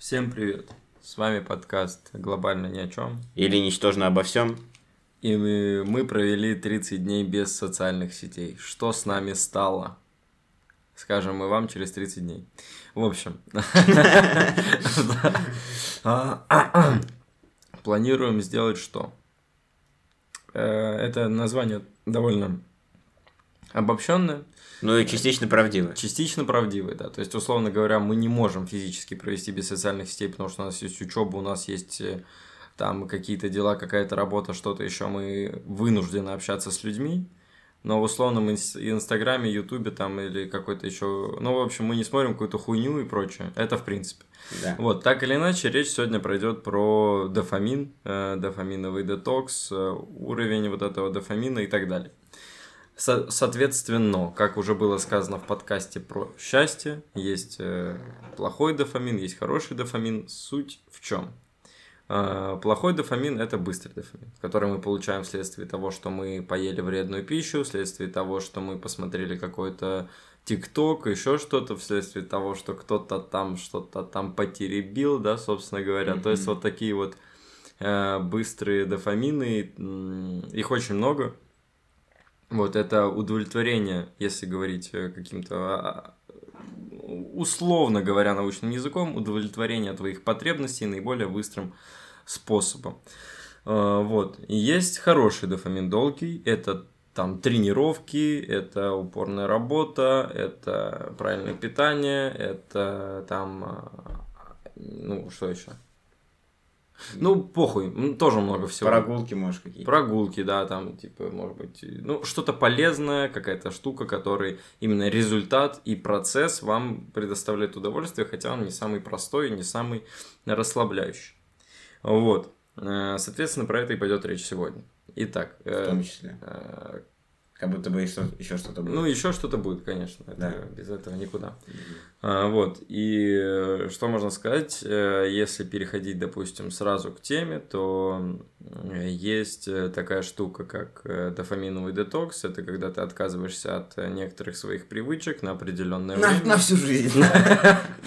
Всем привет! С вами подкаст «Глобально ни о чем». Или «Ничтожно обо всем». И мы, мы провели 30 дней без социальных сетей. Что с нами стало? Скажем мы вам через 30 дней. В общем, планируем сделать что? Э, это название довольно обобщенное. Ну и частично правдивое. Частично правдивое, да. То есть, условно говоря, мы не можем физически провести без социальных сетей, потому что у нас есть учеба, у нас есть э, там какие-то дела, какая-то работа, что-то еще, мы вынуждены общаться с людьми. Но в условном Инстаграме, Ютубе там или какой-то еще... Ну, в общем, мы не смотрим какую-то хуйню и прочее. Это в принципе. Да. Вот, так или иначе, речь сегодня пройдет про дофамин, э, дофаминовый детокс, э, уровень вот этого дофамина и так далее. Со- соответственно, как уже было сказано в подкасте про счастье, есть э, плохой дофамин, есть хороший дофамин. Суть в чем? Э, плохой дофамин – это быстрый дофамин, который мы получаем вследствие того, что мы поели вредную пищу, вследствие того, что мы посмотрели какой-то ТикТок, еще что-то, вследствие того, что кто-то там что-то там потеребил, да, собственно говоря. Mm-hmm. То есть вот такие вот э, быстрые дофамины, их очень много. Вот это удовлетворение, если говорить э, каким-то а, условно говоря научным языком, удовлетворение твоих потребностей наиболее быстрым способом. А, вот. И есть хороший дофамин долгий, это там тренировки, это упорная работа, это правильное питание, это там, а, ну, что еще? Ну, похуй, тоже много всего. Прогулки, может, какие-то. Прогулки, да, там, типа, может быть, ну, что-то полезное, какая-то штука, который именно результат и процесс вам предоставляет удовольствие, хотя он не самый простой, не самый расслабляющий. Вот. Э, соответственно, про это и пойдет речь сегодня. Итак. В том числе. Э, как будто бы еще, еще что-то будет. Ну, еще что-то будет, конечно. Это, да. Без этого никуда. А, вот. И э, что можно сказать, э, если переходить, допустим, сразу к теме, то есть э, такая штука, как дофаминовый детокс. Это когда ты отказываешься от некоторых своих привычек на определенное время. На всю жизнь.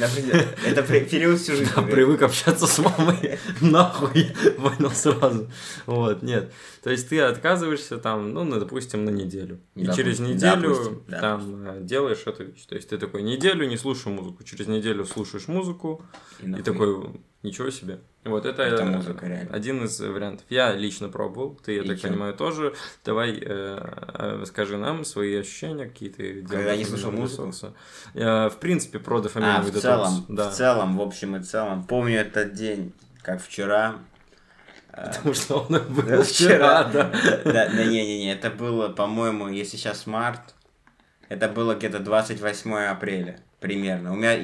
Это период всю жизнь. Привык общаться с мамой. Нахуй. Понял сразу. Вот, нет. То есть ты отказываешься там, ну, допустим, на неделю. И через неделю там делаешь эту вещь. То есть ты такой неделю не слушаю музыку, через неделю слушаешь музыку и, и такой ничего себе. Вот это, это музыка, реально. один из вариантов. Я лично пробовал, ты, я и так чем? понимаю, тоже. Давай э, э, скажи нам свои ощущения, какие ты делал. Когда не слушал музыку? Э, в принципе, про дофаминовый а, в целом, да. в целом, в общем и целом. Помню этот день, как вчера Потому что он был вчера, да. Да, не-не-не, это было, по-моему, если сейчас март, это было где-то 28 апреля примерно. У меня,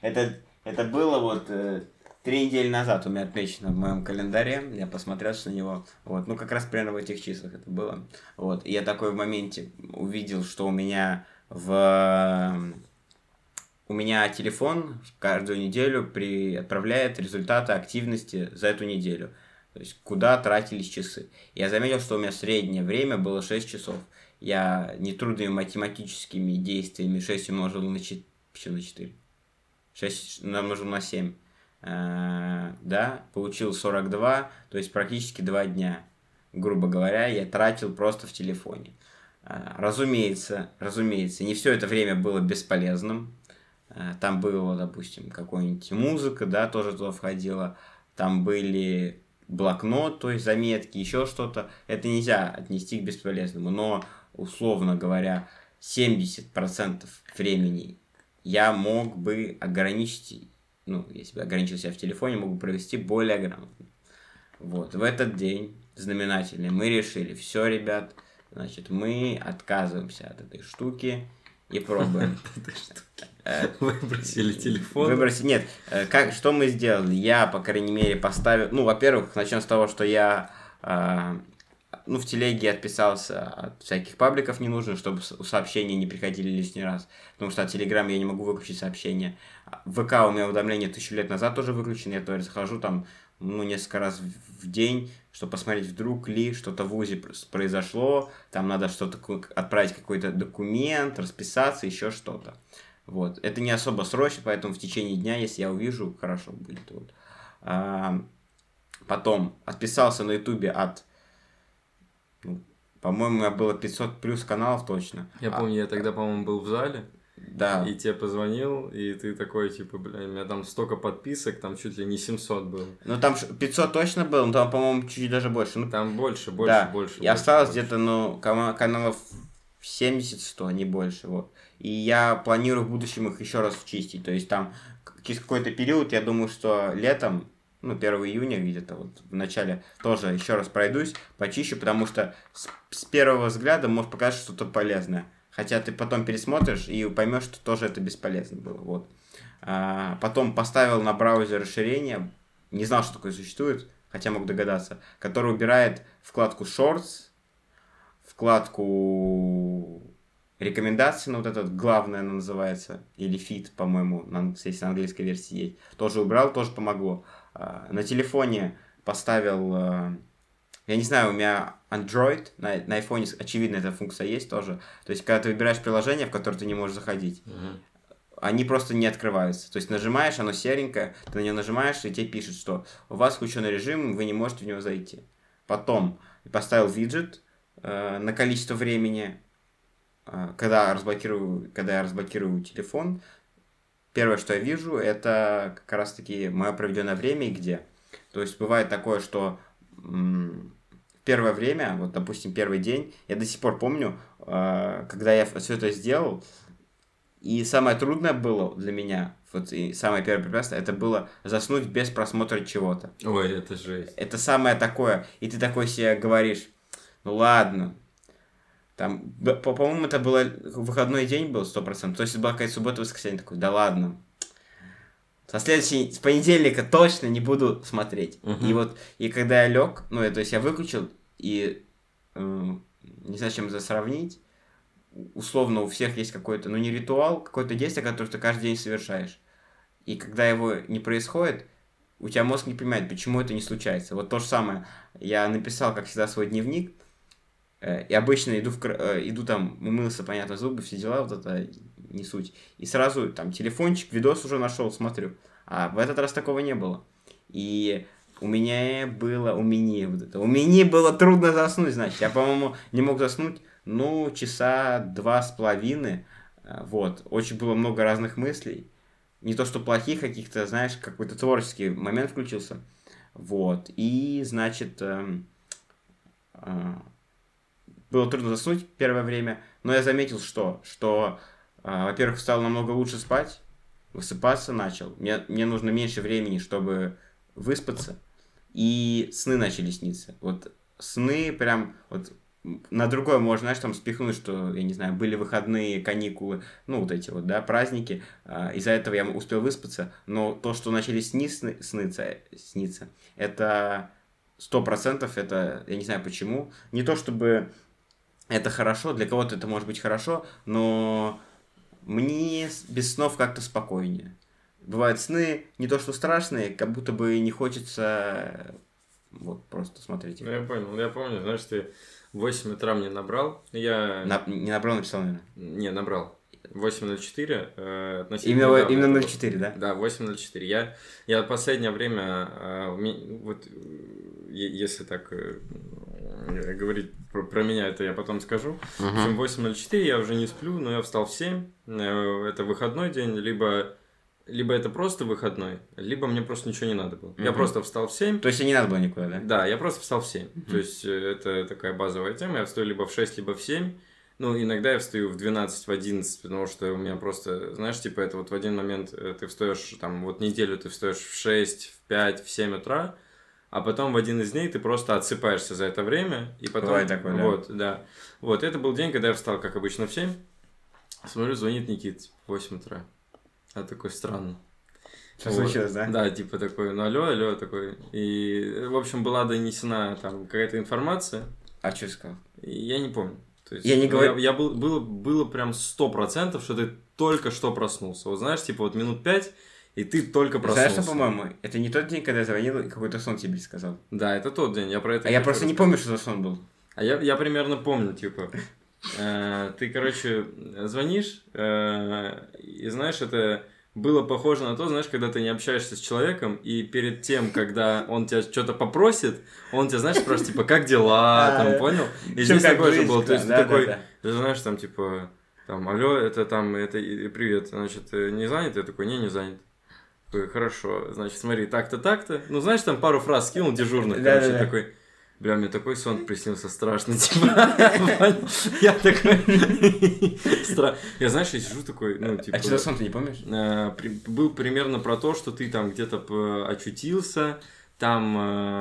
это, это было вот э, три недели назад у меня отмечено в моем календаре, я посмотрел на него, вот, ну как раз примерно в этих числах это было, вот, и я такой в моменте увидел, что у меня в у меня телефон каждую неделю при... отправляет результаты активности за эту неделю. То есть, куда тратились часы. Я заметил, что у меня среднее время было 6 часов. Я нетрудными математическими действиями 6 умножил на 4. Почему на 4? 6 умножил на 7. А, да, получил 42, то есть практически 2 дня. Грубо говоря, я тратил просто в телефоне. А, разумеется, разумеется, не все это время было бесполезным. А, там было, допустим, какая-нибудь музыка, да, тоже туда входила. Там были блокнот, то есть заметки, еще что-то, это нельзя отнести к бесполезному. Но, условно говоря, 70% времени я мог бы ограничить, ну, если бы ограничил себя в телефоне, мог бы провести более грамотно. Вот, в этот день знаменательный мы решили, все, ребят, значит, мы отказываемся от этой штуки и пробуем. Э, Выбросили телефон. Выбросили. Нет, э, как, что мы сделали? Я, по крайней мере, поставил... Ну, во-первых, начнем с того, что я э, ну, в телеге отписался от всяких пабликов ненужных, чтобы сообщения не приходили лишний раз. Потому что от Телеграм я не могу выключить сообщения. В ВК у меня уведомления тысячу лет назад тоже выключены. Я тоже захожу там, ну, несколько раз в день, чтобы посмотреть, вдруг ли что-то в УЗИ произошло, там надо что-то отправить какой-то документ, расписаться, еще что-то. Вот. Это не особо срочно, поэтому в течение дня, если я увижу, хорошо будет. Вот. А, потом отписался на ютубе от по-моему, у меня было 500 плюс каналов точно. Я а, помню, я тогда, по-моему, был в зале. Да. И тебе позвонил, и ты такой, типа, бля, у меня там столько подписок, там чуть ли не 700 было. Ну, там 500 точно было, но там, по-моему, чуть даже больше. Ну, там больше, больше, да. больше. И осталось где-то, ну, каналов 70-100, а не больше, вот. И я планирую в будущем их еще раз чистить. То есть там через какой-то период, я думаю, что летом, ну, 1 июня где-то вот в начале тоже еще раз пройдусь, почищу, потому что с, с первого взгляда может показаться что-то полезное. Хотя ты потом пересмотришь и поймешь, что тоже это бесполезно было. Вот. А, потом поставил на браузер расширение, не знал, что такое существует, хотя мог догадаться, который убирает вкладку Shorts, вкладку рекомендации, ну вот этот главное она называется, или фит, по-моему, на, если на английской версии есть, тоже убрал, тоже помогло. А, на телефоне поставил а, я не знаю, у меня Android, на, на iPhone, очевидно, эта функция есть тоже. То есть, когда ты выбираешь приложение, в которое ты не можешь заходить, uh-huh. они просто не открываются. То есть, нажимаешь, оно серенькое, ты на него нажимаешь, и тебе пишет, что у вас включенный режим, вы не можете в него зайти. Потом поставил виджет э, на количество времени, э, когда, разблокирую, когда я разблокирую телефон, первое, что я вижу, это как раз-таки мое проведенное время и где. То есть, бывает такое, что первое время, вот, допустим, первый день, я до сих пор помню, э, когда я все это сделал, и самое трудное было для меня, вот и самое первое препятствие, это было заснуть без просмотра чего-то. Ой, это жесть. Это самое такое, и ты такой себе говоришь, ну ладно, там, по-моему, это было выходной день был, сто процентов. То есть, была какая-то суббота, воскресенье, такой, да ладно. Со следующей, с понедельника точно не буду смотреть. Uh-huh. И вот, и когда я лег, ну, то есть я выключил, и э, не знаю, чем это сравнить. Условно, у всех есть какой-то, ну, не ритуал, какое-то действие, которое ты каждый день совершаешь. И когда его не происходит, у тебя мозг не понимает, почему это не случается. Вот то же самое. Я написал, как всегда, свой дневник, и обычно иду, в, э, иду там, умылся, понятно, зубы, все дела, вот это не суть. И сразу там телефончик, видос уже нашел, смотрю. А в этот раз такого не было. И у меня было, у меня вот это, у меня было трудно заснуть, значит. Я, по-моему, не мог заснуть, ну, часа два с половиной. А, вот. Очень было много разных мыслей. Не то, что плохих каких-то, знаешь, какой-то творческий момент включился. Вот. И, значит, э, э, было трудно заснуть первое время, но я заметил, что, что, э, во-первых, стало намного лучше спать, высыпаться начал. Мне, мне нужно меньше времени, чтобы выспаться и сны начали сниться. Вот сны прям вот на другое можно, знаешь, там спихнуть, что, я не знаю, были выходные, каникулы, ну, вот эти вот, да, праздники, а, из-за этого я успел выспаться, но то, что начали сни сны, сныться, сниться, это сто процентов, это, я не знаю почему, не то чтобы это хорошо, для кого-то это может быть хорошо, но мне без снов как-то спокойнее бывают сны не то что страшные, как будто бы не хочется вот просто смотреть. Ну, я понял. Я помню, знаешь, ты в 8 утра мне набрал. Я... На... Не набрал, написал, наверное? Не, набрал. 8.04 э, относительно... Именно, именно 0.4, да? Да, 8.04. Я, я последнее время, э, вот если так э, говорить про, про меня, это я потом скажу. Uh-huh. В общем, 8.04 я уже не сплю, но я встал в 7. Э, это выходной день, либо либо это просто выходной, либо мне просто ничего не надо было. Угу. Я просто встал в 7. То есть, не надо было никуда, да? Да, я просто встал в 7. Угу. То есть, э, это такая базовая тема. Я встаю либо в 6, либо в 7. Ну, иногда я встаю в 12, в 11, потому что у меня просто, знаешь, типа, это вот в один момент э, ты встаешь, там, вот неделю ты встаешь в 6, в 5, в 7 утра, а потом в один из дней ты просто отсыпаешься за это время, и потом... Бывает такое, да? Вот, да. Вот, это был день, когда я встал, как обычно, в 7. Смотрю, звонит Никит в 8 утра. А такой странно. Что вот. случилось, да? Да, типа такой, ну алло, алло, такой. И, в общем, была донесена там какая-то информация. А что сказал? Я не помню. То есть, я не говорю... Я, я был, было, было прям сто процентов, что ты только что проснулся. Вот знаешь, типа вот минут пять, и ты только проснулся. Знаешь, что, по-моему, это не тот день, когда я звонил и какой-то сон тебе сказал. Да, это тот день, я про это... А я просто не помню, что за сон был. А я, я примерно помню, типа, Э, ты, короче, звонишь, э, и знаешь, это было похоже на то, знаешь, когда ты не общаешься с человеком, и перед тем, когда он тебя что-то попросит, он тебя, знаешь, спрашивает, типа, как дела, там, понял? И здесь такое же было, то есть ты такой, ты знаешь, там, типа, там, алло, это там, это, привет, значит, не занят? Я такой, не, не занят. Хорошо, значит, смотри, так-то, так-то. Ну, знаешь, там пару фраз скинул дежурных, Да, короче, да, да. такой, бля, мне такой сон приснился страшный, типа, я такой, я, знаешь, я сижу такой, ну, типа... А что за сон ты не помнишь? Э, был примерно про то, что ты там где-то очутился, там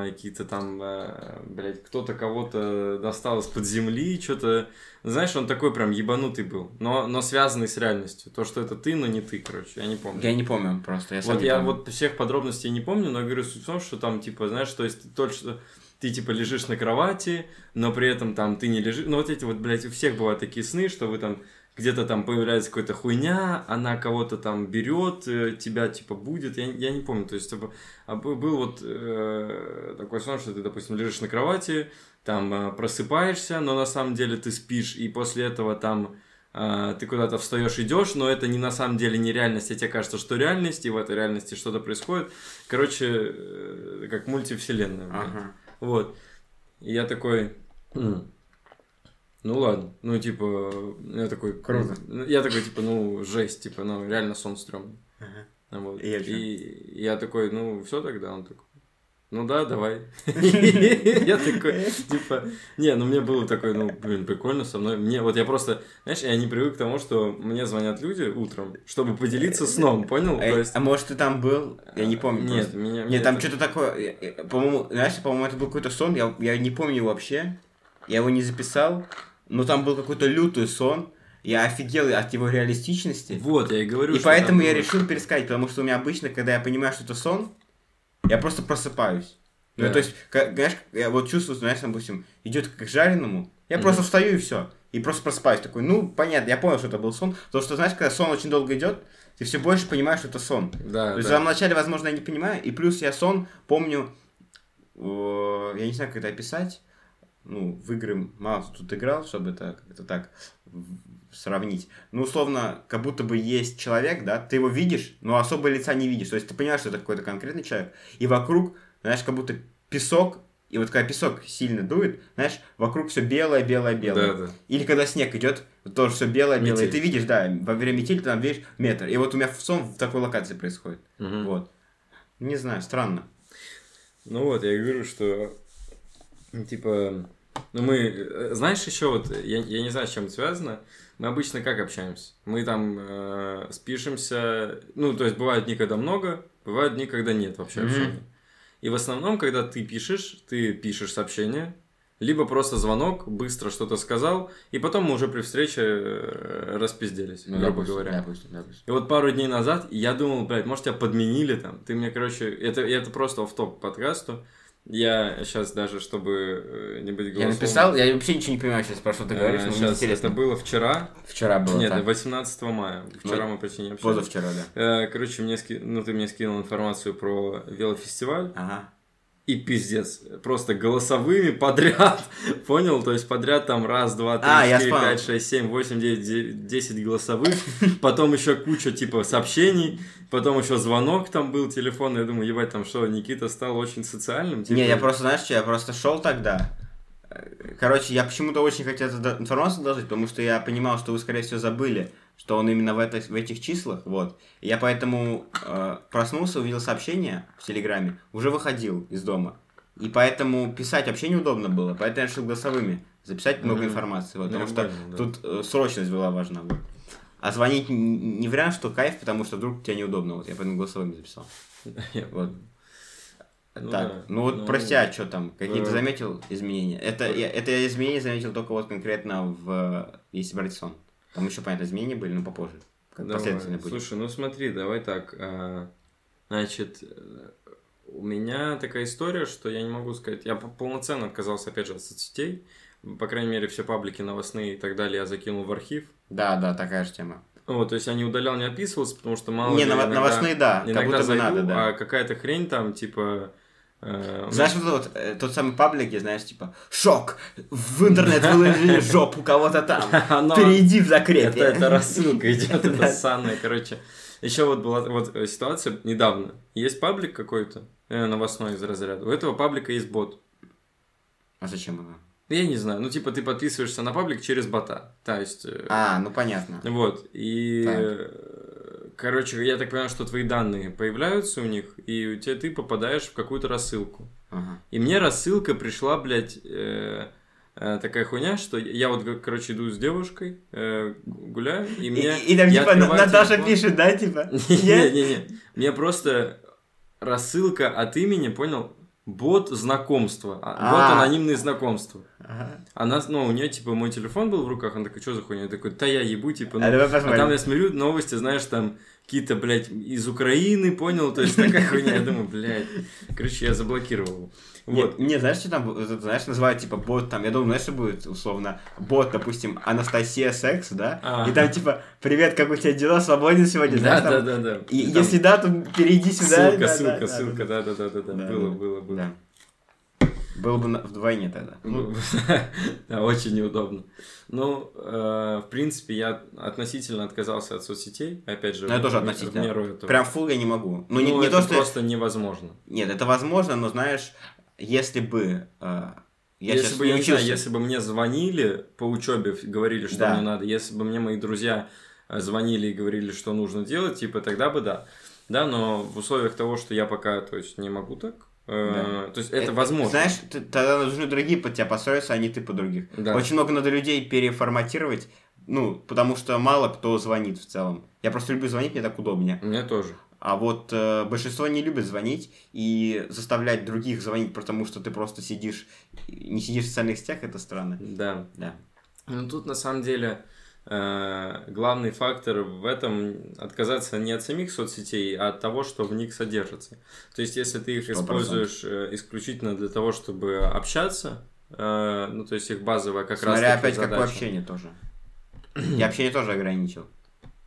э, какие-то там, э, блядь, кто-то кого-то достал из-под земли, что-то, знаешь, он такой прям ебанутый был, но, но связанный с реальностью. То, что это ты, но не ты, короче, я не помню. Я не помню просто. Я сам вот я помню. вот всех подробностей не помню, но говорю суть в том, что там, типа, знаешь, то есть только что ты, типа, лежишь на кровати, но при этом там ты не лежишь. Ну, вот эти вот, блядь, у всех бывают такие сны, что вы там где-то там появляется какая-то хуйня, она кого-то там берет, э, тебя типа будет, я, я не помню, то есть типа, был вот э, такой сон, что ты, допустим, лежишь на кровати, там э, просыпаешься, но на самом деле ты спишь, и после этого там э, ты куда-то встаешь, идешь, но это не на самом деле не реальность, а тебе кажется, что реальность, и в этой реальности что-то происходит. Короче, э, как мультивселенная. Ага. Вот. И я такой... «М, Ну ладно, ну типа, я такой... Круто. ну, Я такой, типа, ну, жесть, типа, ну, реально сон стрёмный. Ага. Вот. И? И я такой, ну, все тогда, он такой, ну да, давай. Я такой, типа, не, ну мне было такой, ну, блин, прикольно со мной. Мне, вот я просто, знаешь, я не привык к тому, что мне звонят люди утром, чтобы поделиться сном, понял? А, а может ты там был? Я не помню. Нет, меня... Нет, там что-то такое. По-моему, знаешь, по-моему, это был какой-то сон. Я, я не помню вообще. Я его не записал. Но там был какой-то лютый сон. Я офигел от его реалистичности. Вот, я и говорю, И поэтому я было. решил пересказать, потому что у меня обычно, когда я понимаю, что это сон, я просто просыпаюсь. Ну, Да. то есть, как, знаешь, я вот чувствую, знаешь, допустим, идет к жареному, я Мгм. просто встаю и все. И просто просыпаюсь такой, ну, понятно, я понял, что это был сон. Потому что, знаешь, когда сон очень долго идет, ты все больше понимаешь, что это сон. Да, То есть, в да. самом начале, возможно, я не понимаю, и плюс я сон помню, э, я не знаю, как это описать, ну, в игры мало тут играл, чтобы это как-то так сравнить. Ну, условно, как будто бы есть человек, да, ты его видишь, но особо лица не видишь. То есть ты понимаешь, что это какой-то конкретный человек, и вокруг, знаешь, как будто песок, и вот когда песок сильно дует, знаешь, вокруг все белое, белое, белое. Да, да. Или когда снег идет, тоже все белое, белое. И Метель. ты видишь, да, во время метели ты там видишь метр. И вот у меня в сон в такой локации происходит. Мгм. Вот. Не знаю, странно. Ну вот, я говорю, что типа, ну мы, э, знаешь, еще вот, я, я не знаю, с чем это связано, мы обычно как общаемся? Мы там э, спишемся, ну, то есть бывают дни, когда много, бывают дни, когда нет вообще Мгм. общения. И в основном, когда ты пишешь, ты пишешь сообщение, либо просто звонок, быстро что-то сказал, и потом мы уже при встрече э, распизделись, Ну, грубо допустим, говоря. Допустим, допустим. И вот пару дней назад я думал, блядь, может тебя подменили там. Ты мне, короче, это, это просто в топ подкасту. Я сейчас даже, чтобы э, не быть Я голословным, написал, я вообще ничего не понимаю сейчас, про что ты говоришь, но сейчас интересно. это было вчера. Вчера было Нет, так. 18 мая. Вчера мы почти не общались. Позавчера, да. Э, Короче, мне ски... ну, ты мне скинул информацию про велофестиваль. Ага. И пиздец, просто голосовыми подряд, понял? То есть подряд там раз, два, три, А, четыре, пять, шесть, семь, восемь, девять, де- десять голосовых, потом еще куча типа сообщений, потом еще звонок там был, телефон, я думаю, ебать, там что, Никита стал очень социальным? типа? Не, я просто, знаешь что, я просто шел тогда. Короче, я почему-то очень хотел эту информацию доложить, потому что я понимал, что вы, скорее всего, забыли, что он именно в, этой- в этих числах, вот. Я поэтому э, проснулся, увидел сообщение в Телеграме, уже выходил из дома. И поэтому писать вообще неудобно было, поэтому я решил голосовыми записать много Мгм. информации, вот, потому что да. тут э, срочность была важна. Вот. А звонить не вариант, что кайф, потому что вдруг тебе неудобно, вот, я поэтому голосовыми записал. Вот. Ну так, да, ну вот ну, про тебя что там? Какие-то э, заметил изменения? Это, я, это я изменения заметил только вот конкретно в если брать сон. Там еще, понятно, изменения были, но попозже. Как последовательно будет. Слушай, ну смотри, давай так. а, Значит, э, у меня такая история, что я не могу сказать. Я по- полноценно отказался, опять же, от соцсетей. По крайней мере, все паблики новостные и так далее я закинул в архив. Да, да, такая же тема. Вот, то есть я не удалял, не отписывался, потому что мало не, ли иногда- новостные, да, как иногда будто бы зайду, надо, да. а какая-то хрень там, типа, Э, Знаешь, вот, вот э, тот самый паблик, где, знаешь, типа, шок, в интернет выложили жопу кого-то там, Оно- перейди в Это, закрепе. это рассылка идет, это санная, короче. Еще вот была вот э, ситуация недавно. Есть паблик какой-то, э, новостной из разряда. У этого паблика есть бот. А зачем оно? Я не знаю, ну типа ты подписываешься на паблик через бота. То есть... э, А, ну понятно. Вот, и... Так. Короче, я так понимаю, что твои данные появляются у них, и у тебя ты попадаешь в какую-то рассылку. Ага. И мне рассылка пришла, блядь, э, э, такая хуйня, что я вот, короче, иду с девушкой, э, гуляю, и И, мне... и там я типа Наташа телефон. пишет, да, типа? Не-не-не, мне просто рассылка от имени, понял, бот знакомства, а, бот А. анонимные знакомства. Ага. Она, ну, у нее, типа, мой телефон был в руках, она такая, что за хуйня? Я такой, да я ебу, типа, ну, А а там я смотрю новости, знаешь, там какие-то, блядь, из Украины, понял? То есть такая хуйня. Я думаю, блядь. Короче, я заблокировал. Вот. мне, знаешь, что там, вот это, знаешь, называют, типа, бот, там, я думаю, знаешь, что будет, условно, бот, допустим, Анастасия Секс, да? А. И там, типа, привет, как у тебя дела, свободен сегодня, Да, да, там? да, да. И Там если да, то перейди сюда. Ссылка, да, ссылка, да, ссылка, да, да, да, да, да, да. Да, Было, да. было, было. Было бы вдвойне тогда. Ну, Ну, да, очень неудобно. Ну, э, в принципе, я относительно отказался от соцсетей. Опять же, Ну, я в- тоже в относительно. меру этого. Прям фул я не могу. Ну, не, Ну, не это то, что... просто невозможно. Нет, это возможно, но знаешь, если бы... э, я если бы, не я не знаю, если бы мне звонили по учебе, говорили, что Да. мне надо, если бы мне мои друзья э, звонили и говорили, что нужно делать, типа, тогда бы да. Да, но в условиях того, что я пока, то есть, не могу так, э, то есть, это, возможно. Знаешь, ты- тогда нужны другие под тебя построиться, а не ты под других. Да. Очень много надо людей переформатировать, ну, потому что мало кто звонит в целом. Я просто люблю звонить, мне так удобнее. Мне тоже. А вот э, большинство не любит звонить и заставлять других звонить, потому что ты просто сидишь, не сидишь в социальных сетях, это странно. Да. Да. Ну, тут на самом деле главный фактор в этом отказаться не от самих соцсетей, а от того, что в них содержится. То есть, если ты их Сто используешь э, исключительно для того, чтобы общаться, э, ну, то есть их базовая как раз Смотря опять какое задача. общение тоже. Я общение тоже ограничил.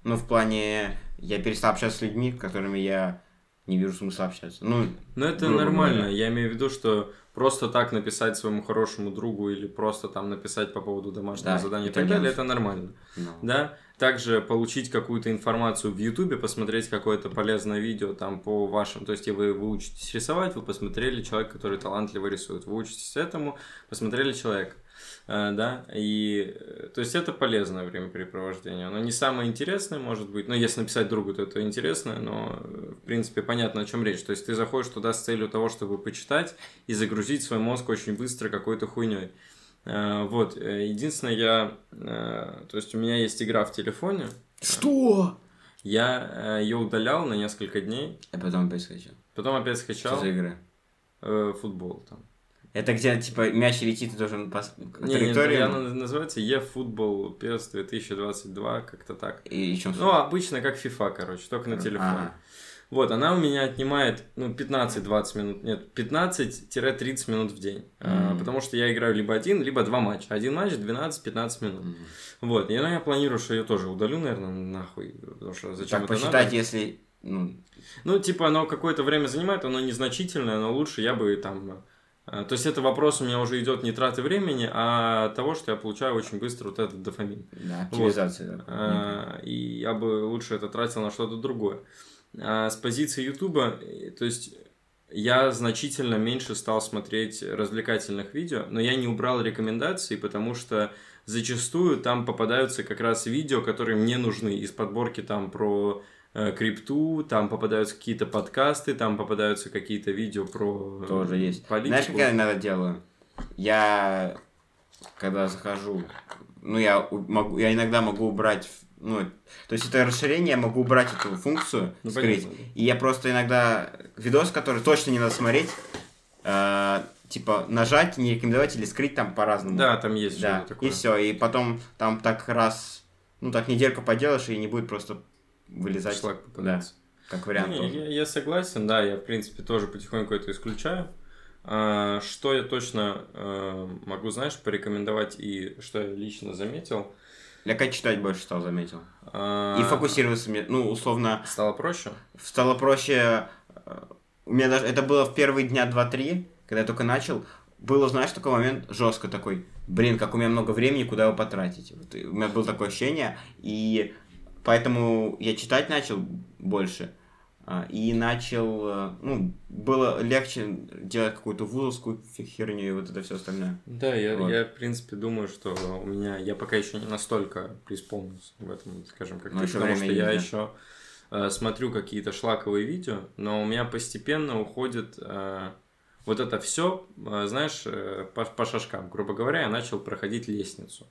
Ну, в плане, я перестал общаться с людьми, с которыми я не вижу смысла общаться. Ну, Ну, это нормально. говоря. Я имею в виду, что просто так написать своему хорошему другу или просто там написать по поводу домашнего Да, задания и так далее, это нормально. ну. Да, также получить какую-то информацию в Ютубе, посмотреть какое-то полезное видео там по вашим, то есть вы, вы учитесь рисовать, вы посмотрели человека, который талантливо рисует, вы учитесь этому, посмотрели человека, да, и э, то есть это полезное времяпрепровождение, оно не самое интересное может быть, но если написать другу, то это интересное, но э, в принципе понятно о чем речь, то есть ты заходишь туда с целью того, чтобы почитать и загрузить свой мозг очень быстро какой-то хуйней. Э, Вот, э, единственное, я, э, то есть у меня есть игра в телефоне, Что? я ее удалял на несколько дней, Я потом опять скачал. потом опять Что скачал за игры? э, футбол там. Это где, типа, мяч летит, ты должен по Не, не, траектории? она называется eFootball PS 2022, как-то так. И, и чё? Ну, обычно как FIFA, короче, только на телефоне. Ага. Вот, она у меня отнимает, ну, 15-20 минут, нет, 15-30 минут в день. А, Мгм. Потому что я играю либо один, либо два матча. Один матч 12-15 минут. Мгм. Вот, и ну, я планирую, что ее тоже удалю, наверное, нахуй, потому что зачем Так, это посчитать, надо? если... Ну, Ну, типа, оно какое-то время занимает, оно незначительное, но лучше я бы там... э, То есть, это вопрос у меня уже идет не траты времени, а того, что я получаю очень быстро вот этот дофамин. да, такая. А, И я бы лучше это тратил на что-то другое. А с позиции Ютуба, э, то есть я значительно меньше стал смотреть развлекательных видео, но я не убрал рекомендации, потому что зачастую там попадаются как раз видео, которые мне нужны из подборки там про э, крипту, там попадаются какие-то подкасты, там попадаются какие-то видео про э, Тоже есть. политику. Знаешь, как я иногда делаю? Я, когда захожу, ну, я могу, я иногда могу убрать, ну, то есть это расширение, я могу убрать эту функцию, Ну, скрыть. понятно. И я просто иногда видос, который точно не надо смотреть, э, типа нажать, не рекомендовать или скрыть там по-разному. Да, там есть да. такое. И все, и потом там так раз, ну так недельку поделаешь, и не будет просто вылезать. Шлак попадается. Как вариант Не, я, я согласен, да, я в принципе тоже потихоньку это исключаю. А, что я точно э, могу, знаешь, порекомендовать и что я лично заметил. Я как читать больше стал, заметил. а, И фокусироваться, мне- ну, условно, Стало проще? стало проще э, У меня даже, это было в первые дня 2-3, когда я только начал, было, знаешь, такой момент жестко такой, блин, как у меня много времени, куда его потратить. Вот, у меня было такое ощущение, и поэтому я читать начал больше, а, и начал, э, ну, было легче делать какую-то вузовскую херню и вот это все остальное. Да, я, вот. я, в принципе, думаю, что у меня, я пока еще не настолько преисполнился в этом, скажем, как ты, потому что я да? еще э, смотрю какие-то шлаковые видео, но у меня постепенно уходит э, вот это все, э, знаешь, э, по, по шажкам. Грубо говоря, я начал проходить лестницу.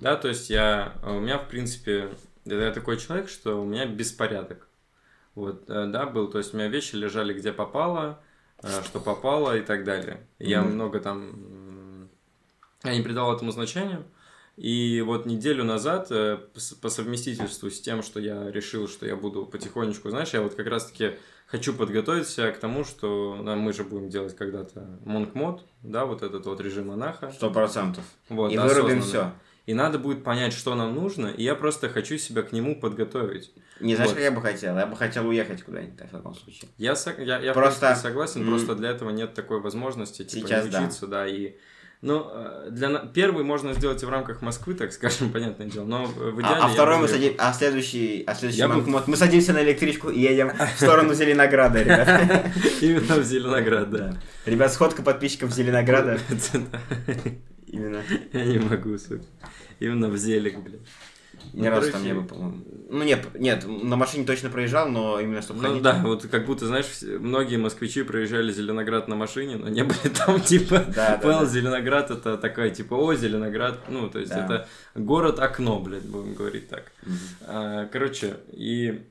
Да, то есть я, у меня, в принципе, я такой человек, что у меня беспорядок. Вот, э, да, был. То есть у меня вещи лежали где попало, э, что попало и так далее. Я mm-hmm. много там... Я не придал этому значения. И вот неделю назад э, по совместительству с тем, что я решил, что я буду потихонечку, знаешь, я вот как раз-таки хочу подготовить себя к тому, что да, мы же будем делать когда-то монк-мод, да, вот этот вот режим монаха. Сто процентов. Вот, и вырубим все и надо будет понять, что нам нужно, и я просто хочу себя к нему подготовить. Не знаешь, вот. как я бы хотел? Я бы хотел уехать куда-нибудь, в таком случае. Я, я, я просто согласен, mm. просто для этого нет такой возможности, типа, Сейчас, не учиться, да, да и... Ну, э, для первый можно сделать и в рамках Москвы, так скажем, понятное дело, но в идеале... А, а второй мы садим... А следующий... А следующий мы... Бы... мы садимся на электричку и едем в сторону Зеленограда, ребят. Именно в Зеленоград, да. Ребят, сходка подписчиков Зеленограда. Именно. Я не могу, сука. Именно в Зелик, блин. Ни ну, короче... там не был, по-моему. Ну, нет, нет, на машине точно проезжал, но именно чтобы Ну, ходить... да, вот как будто, знаешь, многие москвичи проезжали Зеленоград на машине, но не были там, типа, да, понял, да, да. Зеленоград это такая, типа, о, Зеленоград, ну, то есть да. это город-окно, блядь, будем говорить так. Угу. А, короче, и...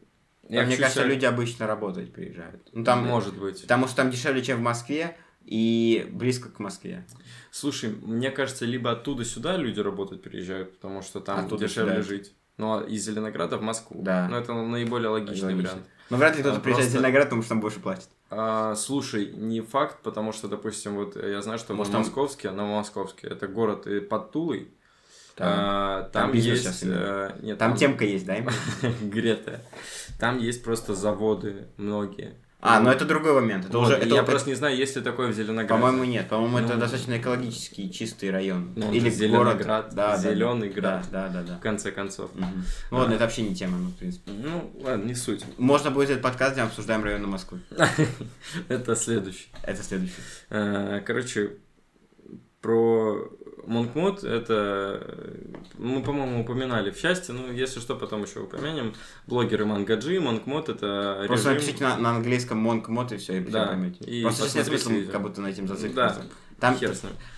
Я мне кажется, люди обычно работать приезжают. Ну, там, Может быть. Потому что там дешевле, чем в Москве, и близко к Москве. Слушай, мне кажется, либо оттуда сюда люди работать приезжают, потому что там оттуда дешевле сюда. жить. Ну, а из Зеленограда в Москву. Да. Ну, это наиболее логичный Логично. вариант. Но вряд ли кто-то а, приезжает просто... в Зеленоград, потому что там больше платит. А, слушай, не факт, потому что, допустим, вот я знаю, что Может, в Московске, там... Новомосковске, это город под Тулой, там, а, там, там есть... Э, нет, там, там темка есть, да? Грета. Там есть просто заводы многие. А, ну это другой момент. Это вот, уже, это, я просто не знаю, есть ли такое в Зеленограде. По-моему, нет. По-моему, ну, это достаточно экологический, чистый район. Ну, Или Зеленоград, город. Да, зеленый да, град. Да, да, да, В конце концов. Угу. Ну ладно, это вообще не тема, ну, в принципе. Ну, ладно, не суть. Можно будет этот подкаст, где обсуждаем районы Москвы. Это следующий. Это следующий. Э, короче, про Монкмод это мы, по-моему, упоминали в счастье, ну, если что, потом еще упомянем. Блогеры Мангаджи, Монкмод это Просто режим... напишите на, на английском Монкмод и все, и да. поймете. И Просто сейчас нет смысла как будто на этим зацикливаться. Да. Там,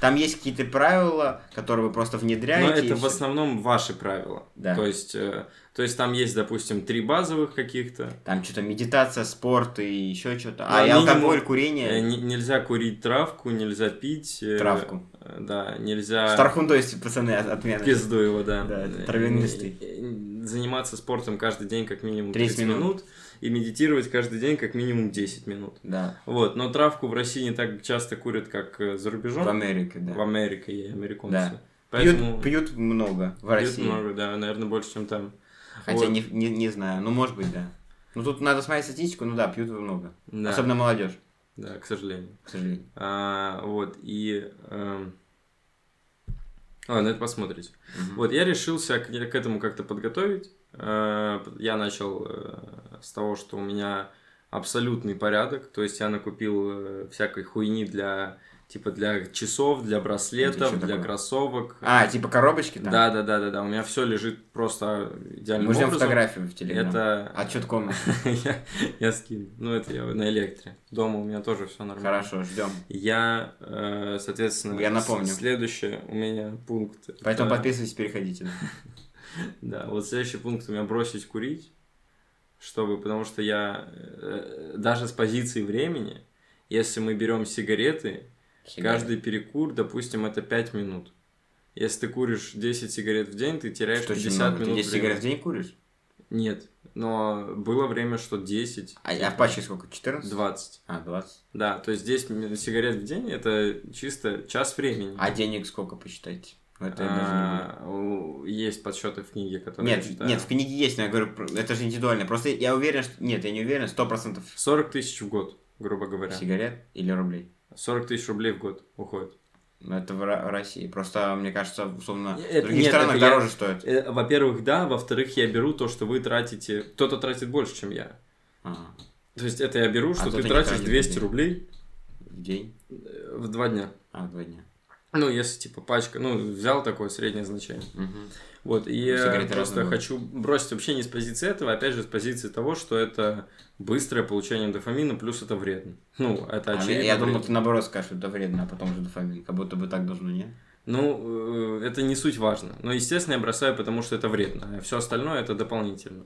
там есть какие-то правила, которые вы просто внедряете. Но это в основном ваши правила. Да. То есть, э, то есть там есть, допустим, три базовых каких-то. Там что-то медитация, спорт и еще что-то. А, а и алкоголь, курение. Э, нельзя курить травку, нельзя пить. Э, травку. Да, нельзя... Стархун, то есть, пацаны, отмена. Пизду его, да. Да, травянистый. Заниматься спортом каждый день как минимум 30, 30 минут. минут и медитировать каждый день как минимум 10 минут. Да. Вот, но травку в России не так часто курят, как э, за рубежом. В Америке, да. В Америке и американцы. Да. Поэтому... Пьют, пьют много в России. Пьют много, да, наверное, больше, чем там. Хотя вот. не, не, не знаю, ну может быть, да. Ну тут надо смотреть статистику, ну да, пьют много. Да. Особенно молодежь. Да, к сожалению. К сожалению. А, вот, и... Э, Ладно, это посмотрите. Угу. Вот, я решился к, к этому как-то подготовить. Э, я начал э, с того, что у меня абсолютный порядок. То есть я накупил э, всякой хуйни для типа для часов, для браслетов, для такое? кроссовок. А, типа коробочки там? Да, да, да, да, да. У меня все лежит просто идеально. Мы ждем фотографию в телеграм. Это... Отчет комнаты. я, я скину. Ну, это я на электре. Дома у меня тоже все нормально. Хорошо, ждем. Я, соответственно, я напомню. Следующее у меня пункт. Поэтому подписывайтесь, переходите. Да, вот следующий пункт у меня бросить курить, чтобы, потому что я э, даже с позиции времени, если мы берем сигареты, Сигарет. каждый перекур, допустим, это 5 минут. Если ты куришь 10 сигарет в день, ты теряешь что 50 минут. Ты 10 сигарет в день куришь? Нет, но было время, что 10. А, а в пачке сколько? 14? 20. А, 20. Да, то есть 10 сигарет в день это чисто час времени. А денег сколько посчитайте? Это а, есть подсчеты в книге, которые нет, я читаю. Нет, в книге есть, но я говорю, это же индивидуально. Просто я уверен, что... Нет, я не уверен, сто процентов. 40 тысяч в год грубо говоря. Сигарет или рублей? 40 тысяч рублей в год уходит. Ну, это в Ро- России. Просто, мне кажется, условно, Это- в других нет, странах это я- дороже стоит. Э, Во-первых, да, во-вторых, я беру то, что вы тратите. Кто-то тратит больше, чем я. Ага. То есть это я беру, что А ты тратишь тратит 200 людей. рублей В день? э, в два дня. А, два дня. Ну, если типа пачка, ну, взял такое среднее значение. Мгм. Вот, и я Сигареты просто хочу бросить вообще не с позиции этого, опять же с позиции того, что это быстрое получение дофамина, плюс это вредно. Ну, это А, очевидно. я, я думал, ты наоборот скажешь, что это вредно, а потом уже дофамин. Как будто бы так должно, нет? Ну, э, это не суть важно. Но, естественно, я бросаю, потому что это вредно. А все остальное это дополнительно.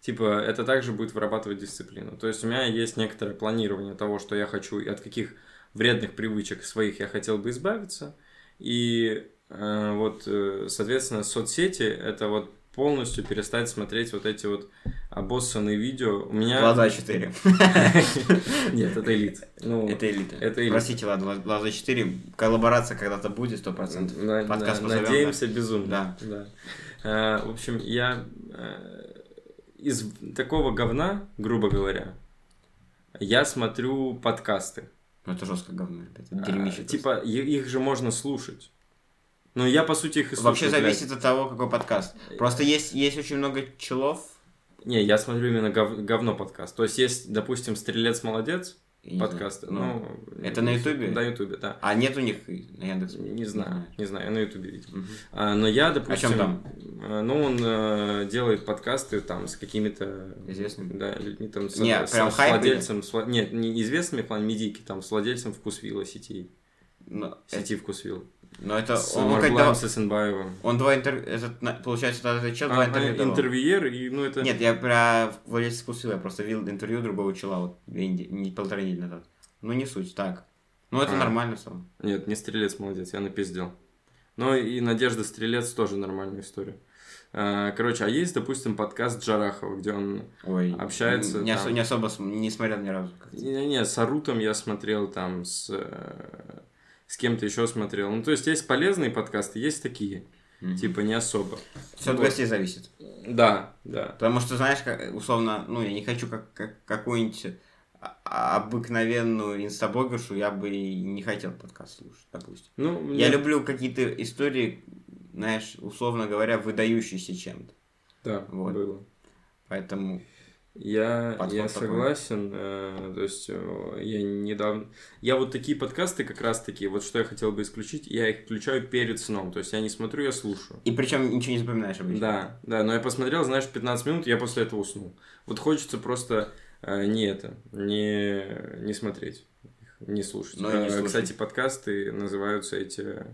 Типа, это также будет вырабатывать дисциплину. То есть у меня есть некоторое планирование того, что я хочу, и от каких вредных привычек своих я хотел бы избавиться. И э, вот, э, соответственно, соцсети это вот полностью перестать смотреть вот эти вот обоссанные видео. У меня... Глаза 4. Нет, это элит. Ну, Это элита. это элита. Простите, ладно, Глаза 4. Коллаборация когда-то будет 100%. На- Подкаст надеемся безумно. Да. Да. Э, в общем, я э, из такого говна, грубо говоря, я смотрю подкасты. Ну, это жестко говно, ребят. Это А, дерьмище. просто. типа, их же можно слушать. Но я, по сути, их и слушаю. Вообще зависит от того, какой подкаст. Просто есть, есть очень много челов. Не, я смотрю именно гов- говно подкаст. То есть есть, допустим, Стрелец молодец подкасты. ну, Ну, это на Ютубе? На Ютубе, да. А нет у них на Яндекс? Не знаю, не знаю, я на Ютубе видел. Мгм. А, но я, допустим, чем там? э, ну он э, делает подкасты там с какими-то Известными? да, людьми там с, Не, с- прям с владельцем, с нет, не известными в плане медийки, там с владельцем вкусвилла сети, Но, сети вкусвилл. Но это С он, он, Маргулаем когда- Сысенбаевым. он два интервью, этот, получается, это этот чел А, два а, интервью давал. интервьюер, и ну это... Нет, я про владельца вкусвилла, я просто видел интервью другого чела вот две не полторы недели назад. Ну, не суть, так. Ну, это А. нормально в целом. Нет, не Стрелец молодец, я напиздел. Но и Надежда Стрелец тоже нормальная история. А, Короче, а есть, допустим, подкаст Джарахова, где он Ой, Общается Не, там. не особо, не смотрел ни разу. Не-не, с Арутом я смотрел, там, с, э, с кем-то еще смотрел. Ну, то есть, есть полезные подкасты, есть такие. Мгм. Типа, не особо. Все от гостей зависит. Да, да. Потому что, знаешь, как, условно, ну, я не хочу как, как какую-нибудь а- обыкновенную инстаблогершу, я бы и не хотел подкаст слушать, допустим. Ну, мне- Я люблю какие-то истории, знаешь, условно говоря, выдающиеся чем-то. Да, Вот. было. Поэтому Я, Подход я такой. согласен. э, то есть, э, я недавно... Я вот такие подкасты как раз-таки, вот что я хотел бы исключить, я их включаю перед сном. То есть, я не смотрю, я слушаю. И причем ничего не запоминаешь обычно. Да, да, но я посмотрел, знаешь, 15 минут, я после этого уснул. Вот хочется просто э, не это, не, не смотреть, не слушать. Ну и не Э, слушать. Кстати, подкасты называются эти,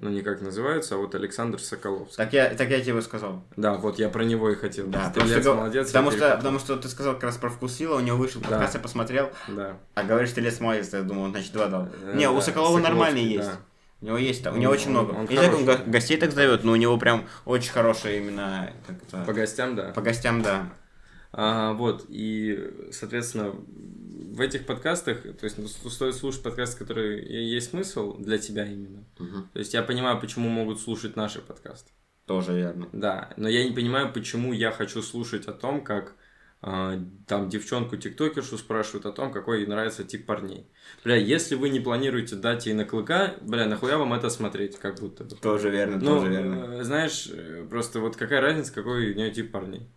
ну не как называются, а вот Александр Соколовский. Так я, так я тебе сказал. Да, вот я про него и хотел. Да, Стрелец потому что, молодец. потому, что, потому что ты сказал как раз про вкус сила, у него вышел Да. подкаст, я посмотрел, Да. а говоришь, лес молодец, я думал, он, значит, два дал. Э, не, у да, Соколова Соколовский, нормальные есть. да. У него есть там, у Он- него очень он- много. он не знаю, как он гостей так зовет, но у него прям очень хорошие именно как это, По гостям, да. по гостям, да. А, вот, и, соответственно, в этих подкастах, то есть ну, стоит слушать подкасты, которые и есть смысл для тебя именно. То есть я понимаю, почему могут слушать наши подкасты. Тоже верно. Да, но я не понимаю, почему я хочу слушать о том, как а, там девчонку-тиктокершу спрашивают о том, какой ей нравится тип парней. Бля, если вы не планируете дать ей на клыка, бля, нахуя вам это смотреть, как будто бы. Тоже верно, Ну, тоже верно. э, знаешь, э, просто вот какая разница, какой у нее тип парней.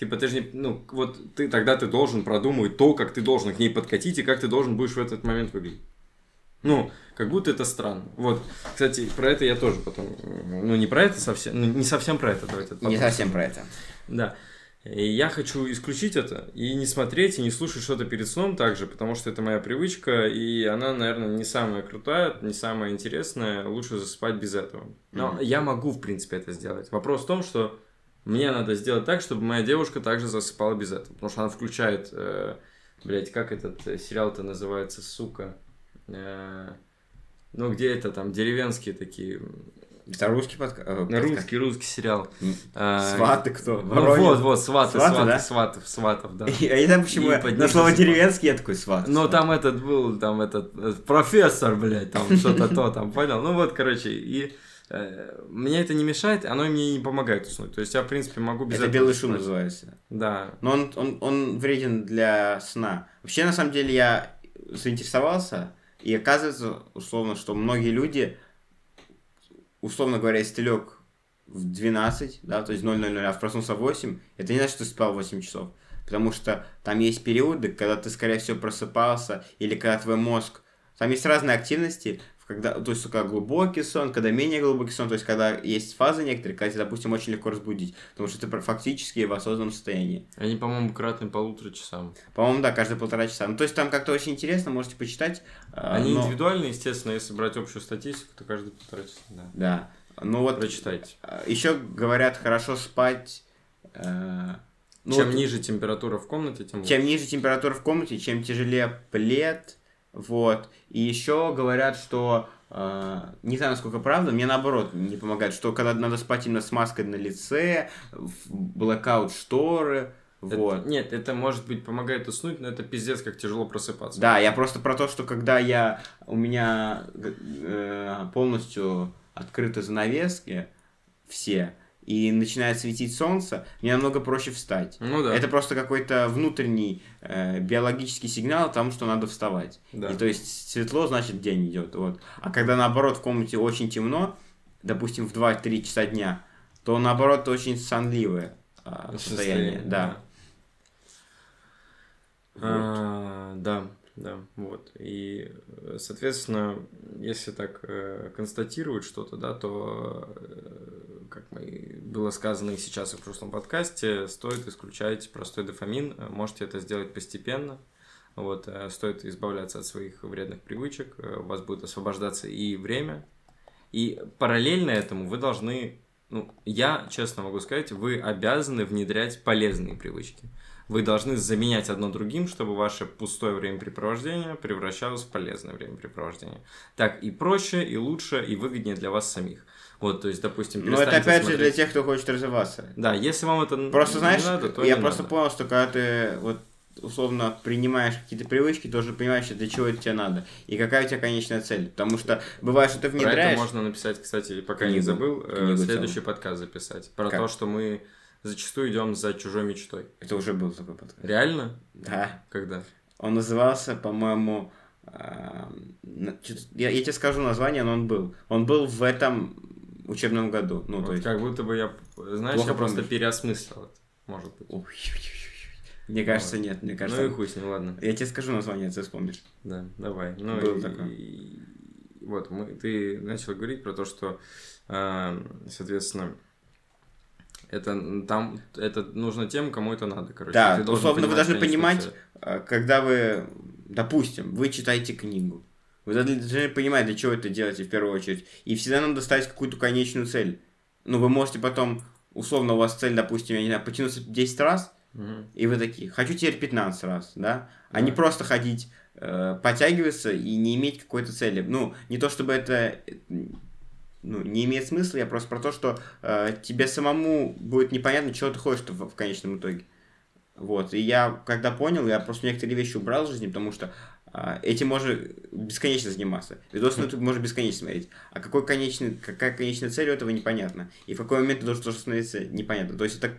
Типа ты же не, ну, вот ты тогда ты должен продумывать то, как ты должен к ней подкатить и как ты должен будешь в этот момент выглядеть. Ну, как будто это странно. Вот, кстати, про это я тоже потом, ну, не про это совсем, ну, не совсем про это, давайте. Не совсем про это. Да. И я хочу исключить это и не смотреть, и не слушать что-то перед сном также, потому что это моя привычка, и она, наверное, не самая крутая, не самая интересная, лучше засыпать без этого. Но Мгм. я могу, в принципе, это сделать. Вопрос в том, что мне надо сделать так, чтобы моя девушка также засыпала без этого, потому что она включает, э, блядь, как этот э, сериал-то называется, сука, Э, ну, где это там, деревенские такие, Это русский подка- э, русский, русский сериал. Э, Сваты кто? ну, Воронин? вот, вот, сваты, Сваты, сваты, да? сватов, сватов, да. Я не знаю, почему И я на слово деревенский я такой сват. Но сват. там этот был, там этот э, профессор, блядь, там что-то то, там, понял? Ну вот, короче, и мне это не мешает, оно мне не помогает уснуть. То есть я, в принципе, могу без Это этого белый шум называется. Да. Но он, он, он вреден для сна. Вообще, на самом деле, я заинтересовался, и оказывается, условно, что многие люди, условно говоря, если лег в 12, да, то есть 0.00, а проснулся в 8, это не значит, что ты спал 8 часов. Потому что там есть периоды, когда ты, скорее всего, просыпался, или когда твой мозг... Там есть разные активности, когда, то есть, когда глубокий сон, когда менее глубокий сон, то есть, когда есть фазы некоторые, когда тебя, допустим, очень легко разбудить, потому что ты фактически в осознанном состоянии. Они, по-моему, кратны полутора часам. По-моему, да, каждые полтора часа. Ну, то есть, там как-то очень интересно, можете почитать. А, Они но... индивидуальны, естественно, если брать общую статистику, то каждые полтора часа, да. Да. Ну вот... Прочитайте. А, Еще говорят, хорошо спать... Э... Ну, чем вот, ниже температура в комнате, тем лучше. Чем ниже температура в комнате, чем тяжелее плед, вот. И еще говорят, что Uh, не знаю, насколько правда, мне наоборот не помогает, что когда надо спать именно с маской на лице, блэкаут шторы, вот. Это, нет, это может быть помогает уснуть, но это пиздец, как тяжело просыпаться. Да, я просто про то, что когда я у меня э, полностью открыты занавески, все, и начинает светить солнце, мне намного проще встать. Ну да. Это просто какой-то внутренний э, биологический сигнал о том, что надо вставать. Да. И то есть светло, значит день идет. Вот. А когда наоборот в комнате очень темно, допустим, в 2-3 часа дня, то наоборот очень сонливое э, состояние. состояние. Да. Да. Вот. А, да. Да, вот. И, соответственно, если так э, констатировать что-то, да, то, э, как мы, было сказано и сейчас, и в прошлом подкасте, стоит исключать простой дофамин. Можете это сделать постепенно. Вот, э, стоит избавляться от своих вредных привычек, э, у вас будет освобождаться и время. И параллельно этому вы должны, ну, я честно могу сказать, вы обязаны внедрять полезные привычки. Вы должны заменять одно другим, чтобы ваше пустое времяпрепровождение превращалось в полезное времяпрепровождение. Так и проще, и лучше, и выгоднее для вас самих. Вот, то есть, допустим, Но это опять смотреть... же для тех, кто хочет развиваться. Да, если вам это просто, не знаешь, надо, то я просто надо. понял, что когда ты вот условно принимаешь какие-то привычки, тоже понимаешь, для чего это тебе надо и какая у тебя конечная цель. Потому что бывает, что ты внедряешь... Про это можно написать, кстати, пока книгу, не забыл, э, книгу следующий целом. подкаст записать. Про как? то, что мы зачастую идем за чужой мечтой. Это уже был такой подкаст. Реально? Да. Когда? Он назывался, по-моему, я, я тебе скажу название, но он был. Он был в этом учебном году. Ну, вот то есть... Как будто бы я, знаешь, Плохо я просто помнишь. переосмыслил это, может быть. Мне кажется, вот. нет, мне кажется. Ну и хуй с ним, ладно. Я тебе скажу название, ты вспомнишь. Да, давай. Ну, Был и, такой. И, вот, мы, ты начал говорить про то, что, э, соответственно, это там это нужно тем, кому это надо, короче. Да, условно вы должны понимать. А, когда вы, допустим, вы читаете книгу, вы должны понимать, для чего это делаете в первую очередь. И всегда надо ставить какую-то конечную цель. Ну, вы можете потом, условно, у вас цель, допустим, я не знаю, потянуться 10 раз, угу. и вы такие, хочу теперь 15 раз, да? А да. не просто ходить, э, подтягиваться и не иметь какой-то цели. Ну, не то чтобы это ну, не имеет смысла, я просто про то, что э, тебе самому будет непонятно, чего ты хочешь в, в конечном итоге. Вот, и я, когда понял, я просто некоторые вещи убрал в жизни, потому что э, этим можно бесконечно заниматься. Видосы на YouTube можно бесконечно смотреть. А какой конечный, какая конечная цель у этого непонятно. И в какой момент ты должен тоже становиться непонятно. То есть это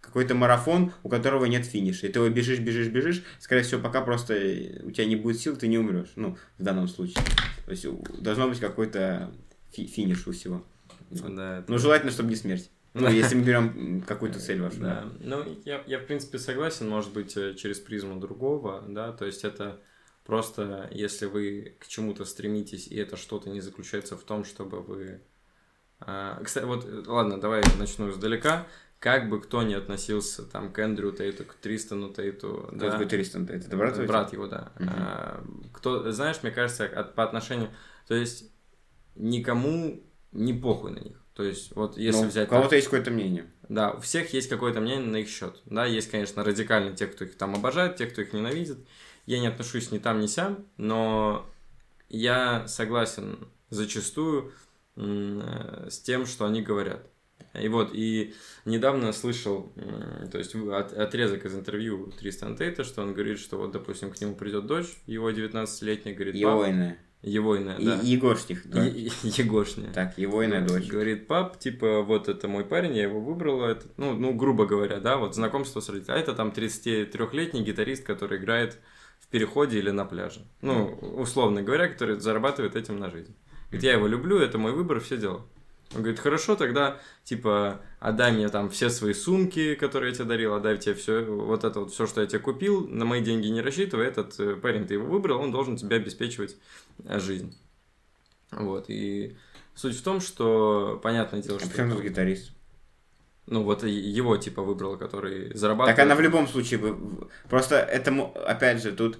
какой-то марафон, у которого нет финиша. И ты его бежишь, бежишь, бежишь, скорее всего, пока просто у тебя не будет сил, ты не умрешь. Ну, в данном случае. То есть должно быть какой-то фи финиш у всего. Да, это... Ну, желательно, чтобы не смерть. Ну, если мы берем какую-то цель вашу. Да. Ну, я, я, в принципе, согласен, может быть, э, через призму другого, да, то есть это просто, если вы к чему-то стремитесь, и это что-то не заключается в том, чтобы вы... А, кстати, вот, ладно, давай начну издалека. Как бы кто ни относился там к Эндрю Тейту, к Тристану Тейту... Кто да, такой Тристан Тейт? Это брат Брат его, да. Угу. А, кто, знаешь, мне кажется, от, по отношению... То есть никому не похуй на них. То есть, вот если ну, взять... У кого-то есть какое-то мнение. Да, у всех есть какое-то мнение на их счет. Да, есть, конечно, радикально те, кто их там обожает, те, кто их ненавидит. Я не отношусь ни там, ни сям, но я согласен зачастую э, с тем, что они говорят. И вот, и недавно слышал, то есть от, отрезок из интервью Тристан Тейта, что он говорит, что вот, допустим, к нему придет дочь, его 19-летняя, говорит, его. Егойная, да. Егошних, да. Егошня. Так, Егойная дочь. Говорит, пап, типа, вот это мой парень, я его выбрала, это, ну, ну, грубо говоря, да, вот знакомство с родителями. А это там 33-летний гитарист, который играет в переходе или на пляже. Ну, условно говоря, который зарабатывает этим на жизнь. Говорит, я его люблю, это мой выбор, все дела. Он говорит, хорошо, тогда, типа, отдай мне там все свои сумки, которые я тебе дарил, отдай тебе все, вот это вот все, что я тебе купил, на мои деньги не рассчитывай, этот э, парень, ты его выбрал, он должен тебе обеспечивать э, жизнь. Вот, и суть в том, что, понятное дело, А что... почему тут гитарист? Ну, вот его, типа, выбрал, который зарабатывает. Так она в любом случае бы... Просто этому, опять же, тут,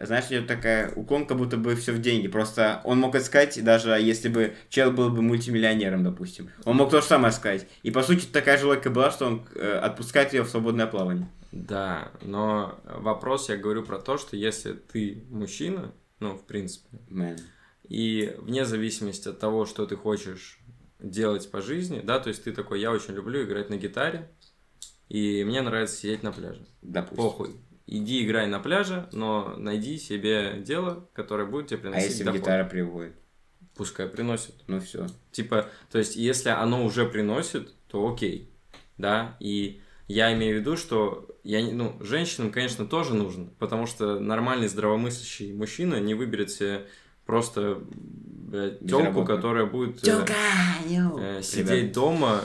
знаешь, идет такая уклон, как будто бы все в деньги. Просто он мог искать, даже если бы чел был бы мультимиллионером, допустим. Он мог то же самое сказать. И, по сути, такая же логика была, что он э, отпускает ее в свободное плавание. Да, но вопрос я говорю про то, что если ты мужчина, ну, в принципе, Мэн. и вне зависимости от того, что ты хочешь делать по жизни, да, то есть ты такой, я очень люблю играть на гитаре, и мне нравится сидеть на пляже. Допустим. Похуй. Иди играй на пляже, но найди себе дело, которое будет тебе А приносить если доход. гитара приводит? Пускай приносит. Ну все. Типа, то есть, если оно уже приносит, то окей, да, и я имею в виду, что я, ну, женщинам, конечно, тоже нужно, потому что нормальный здравомыслящий мужчина не выберет себе просто блядь, тёлку, Безработную. которая будет э, э, сидеть дома,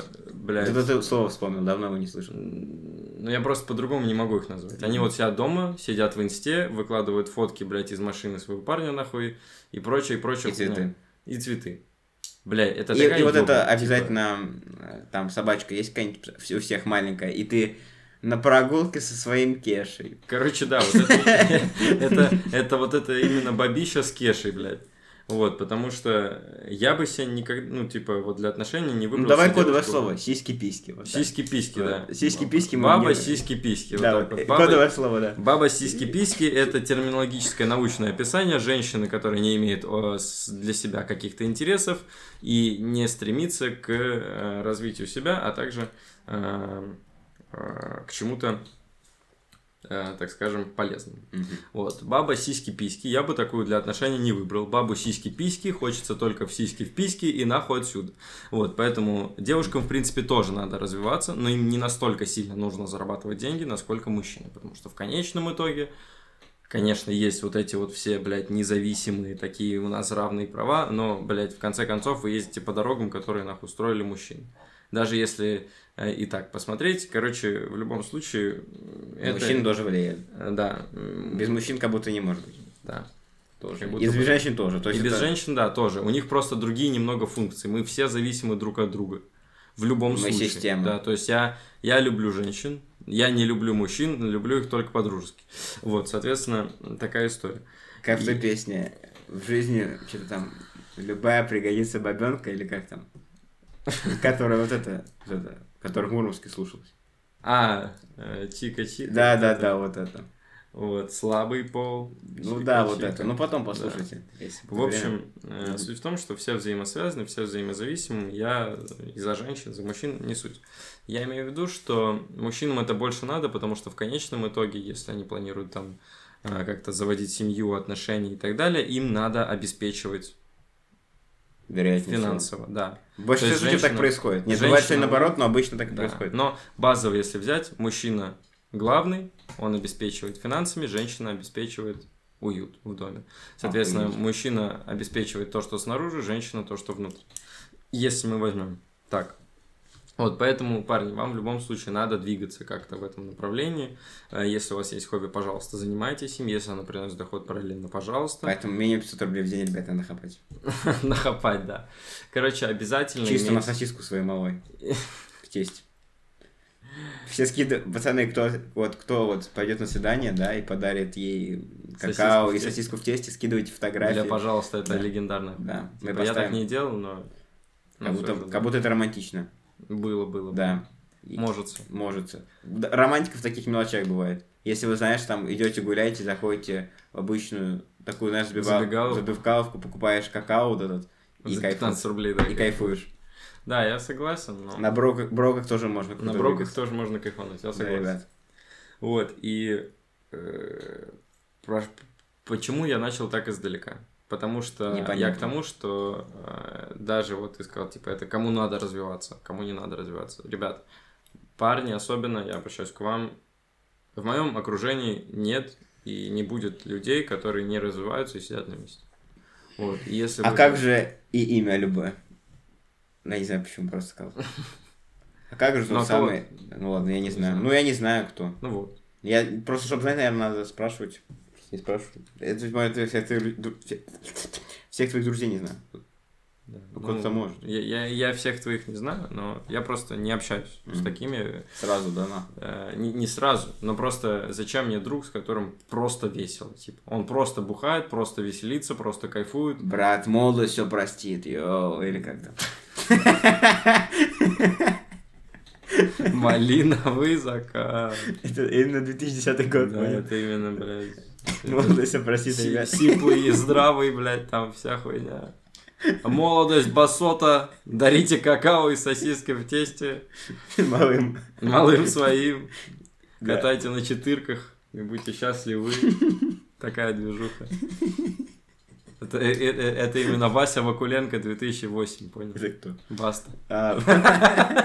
блядь. Это ты слово вспомнил, давно его не слышал. Ну, я просто по-другому не могу их назвать. Они вот сидят дома, сидят в инсте, выкладывают фотки, блядь, из машины своего парня, нахуй, и прочее, и прочее. И цветы. И цветы. Блядь, это И, такая и вот это ёба, типа. обязательно, э, там собачка есть какая-нибудь у всех маленькая, и ты на прогулке со своим кешей. Короче, да, вот это, это, это вот это именно бабища с кешей, блядь. Вот, потому что я бы себе никогда, ну, типа, вот для отношений не выбрал Ну давай кодовое девушку. слово, сиськи-письки. вот. Сиськи-письки, да. Сиськи-письки Баба, сиськи-письки. Да, вот, вот. э, Баба- кодовое слово, да. Баба сиськи-письки – это терминологическое научное описание женщины, которая не имеет для себя каких-то интересов и не стремится к э, развитию себя, а также э, к чему-то, э, так скажем, полезному. Мгм. Вот. Баба сиськи-письки. Я бы такую для отношений не выбрал. Бабу сиськи-письки. Хочется только в сиськи в письки и нахуй отсюда. Вот. Поэтому девушкам, в принципе, тоже надо развиваться, но им не настолько сильно нужно зарабатывать деньги, насколько мужчине. Потому что в конечном итоге, конечно, есть вот эти вот все, блядь, независимые, такие у нас равные права, но, блядь, в конце концов вы ездите по дорогам, которые нахуй устроили мужчины. Даже если и так посмотреть, короче, в любом случае... э, это- Мужчин тоже влияет. э, Да. Без мужчин как будто не может быть. Да. Тоже. И без бы. женщин тоже. То И есть без это- женщин, да, тоже. У них просто другие немного функции. Мы все зависимы друг от друга. В любом Мы случае. система. Да, то есть я, я люблю женщин, я не люблю мужчин, люблю их только по-дружески. Вот, соответственно, такая история. Как в той И- песне. В жизни что-то там любая пригодится бабенка или как там. Которая вот это, вот это, которая в Муромске слушалась. А, э, чика-чика. Да, вот да, это. да, вот это. Вот, слабый пол. Ну да, вот это. Ну потом послушайте. В общем, время. э, суть в том, что все взаимосвязаны, все взаимозависимы. Я и за женщин, за мужчин не суть. Я имею в виду, что мужчинам это больше надо, потому что в конечном итоге, если они планируют там э, как-то заводить семью, отношения и так далее, им надо обеспечивать Вероятнее всего. финансово, да. В большинстве случаев так женщина- происходит. Нет, бывает, что женщина- наоборот, но обычно так и да. происходит. Но базово, если взять, мужчина главный, он обеспечивает финансами, женщина обеспечивает уют в доме. Соответственно, Охуеть. мужчина обеспечивает то, что снаружи, женщина то, что внутри. Если мы возьмем так. Вот, поэтому, парни, вам в любом случае надо двигаться как-то в этом направлении. Э, Если у вас есть хобби, пожалуйста, занимайтесь им. Если оно приносит доход параллельно, пожалуйста. Поэтому минимум 500 рублей в день, ребята, нахапать. Нахапать, да. Короче, обязательно Чисто на сосиску своей малой. В тесте. Все скидывают, пацаны, кто вот кто вот пойдет на свидание, да, и подарит ей какао Сосиску и сосиску в тесте, скидывайте фотографии. Бля, пожалуйста, это Да. легендарно. Да, Типа, я так не делал, но... Как ну, будто, всё же, как будто это романтично. Было, было. Да. Может. Может. Да, Романтика в таких мелочах бывает. Если вы, знаешь, там идете гуляете, заходите в обычную такую, знаешь, забива- Забегаловку. забивкаловку, покупаешь какао вот этот и, За кайфуешь. 15 рублей, да. и кайфуешь. Да, я согласен, но... На броках, броках тоже можно. На броках двигаться. тоже можно кайфануть, я Да, согласен. ребят. Вот, и э, про- почему я начал так издалека? Потому что я Непонятно. к тому, что э, даже вот ты сказал, типа, это кому надо развиваться, кому не надо развиваться. Ребят, парни особенно, я обращаюсь к вам, в моем окружении нет и не будет людей, которые не развиваются и сидят на месте. Вот, и если А вы- как же и имя любое? Ну, Я не знаю, почему просто сказал. А как же Ну, тот а самый... Ну ладно, я не знаю. Ну я не знаю, кто. Ну вот. Я просто, чтобы знать, наверное, надо спрашивать. Не спрашивать. Это, это всех, твоих дру- все- всех твоих друзей не знаю. Да. Ну, кто-то может. Я, я, я всех твоих не знаю, но я просто не общаюсь с Мгм. такими Сразу, да, на. э, не, не сразу, но просто зачем мне друг, с которым просто весело, типа, он просто бухает, просто веселится, просто кайфует. Брат, молодость все простит, йоу, или как там. Малиновый закат. Это именно 2010 год, Да, это именно, блядь. Молодость все простит, Си- ребят. Сиплый и здравый, блядь, там вся хуйня. Молодость басота, дарите какао и сосиски в тесте Малым. малым своим, Да. катайте на четырках и будьте счастливы. Такая движуха. Это, э- э- э- это именно Вася Вакуленко 2008, понял? Это кто? Баста. А.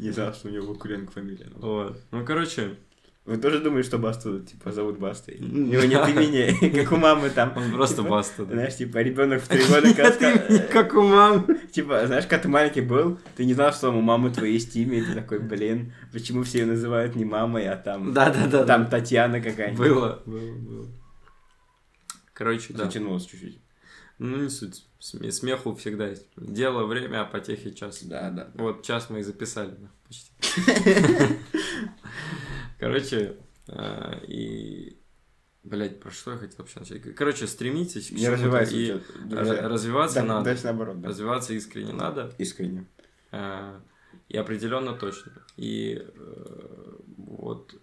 Не знал, что у него Вакуленко фамилия. ну. Вот. Ну, короче, Вы тоже думаете, что Басту, типа, зовут Бастой? У него нет имени, как у мамы там. он просто Типа, Баста. да. Знаешь, типа, ребенок в три года, Как у мамы. Типа, знаешь, когда ты маленький был, ты не знал, что у мамы твоей есть имя, и ты такой, блин, почему все ее называют не мамой, а там... Да-да-да. Там Татьяна какая-нибудь. Было, было, было. Короче, да. Затянулось чуть-чуть. Ну, не суть. Сме- Смеху всегда есть. Дело, время, а потехи час. Да, да. Вот час мы и записали, почти. Короче, э, и... Блять, про что я хотел вообще начать? Короче, стремитесь к Не развивайся, и развиваться Да, надо. Дальше наоборот, да. Развиваться искренне надо. Искренне. э, И определенно точно. И э, вот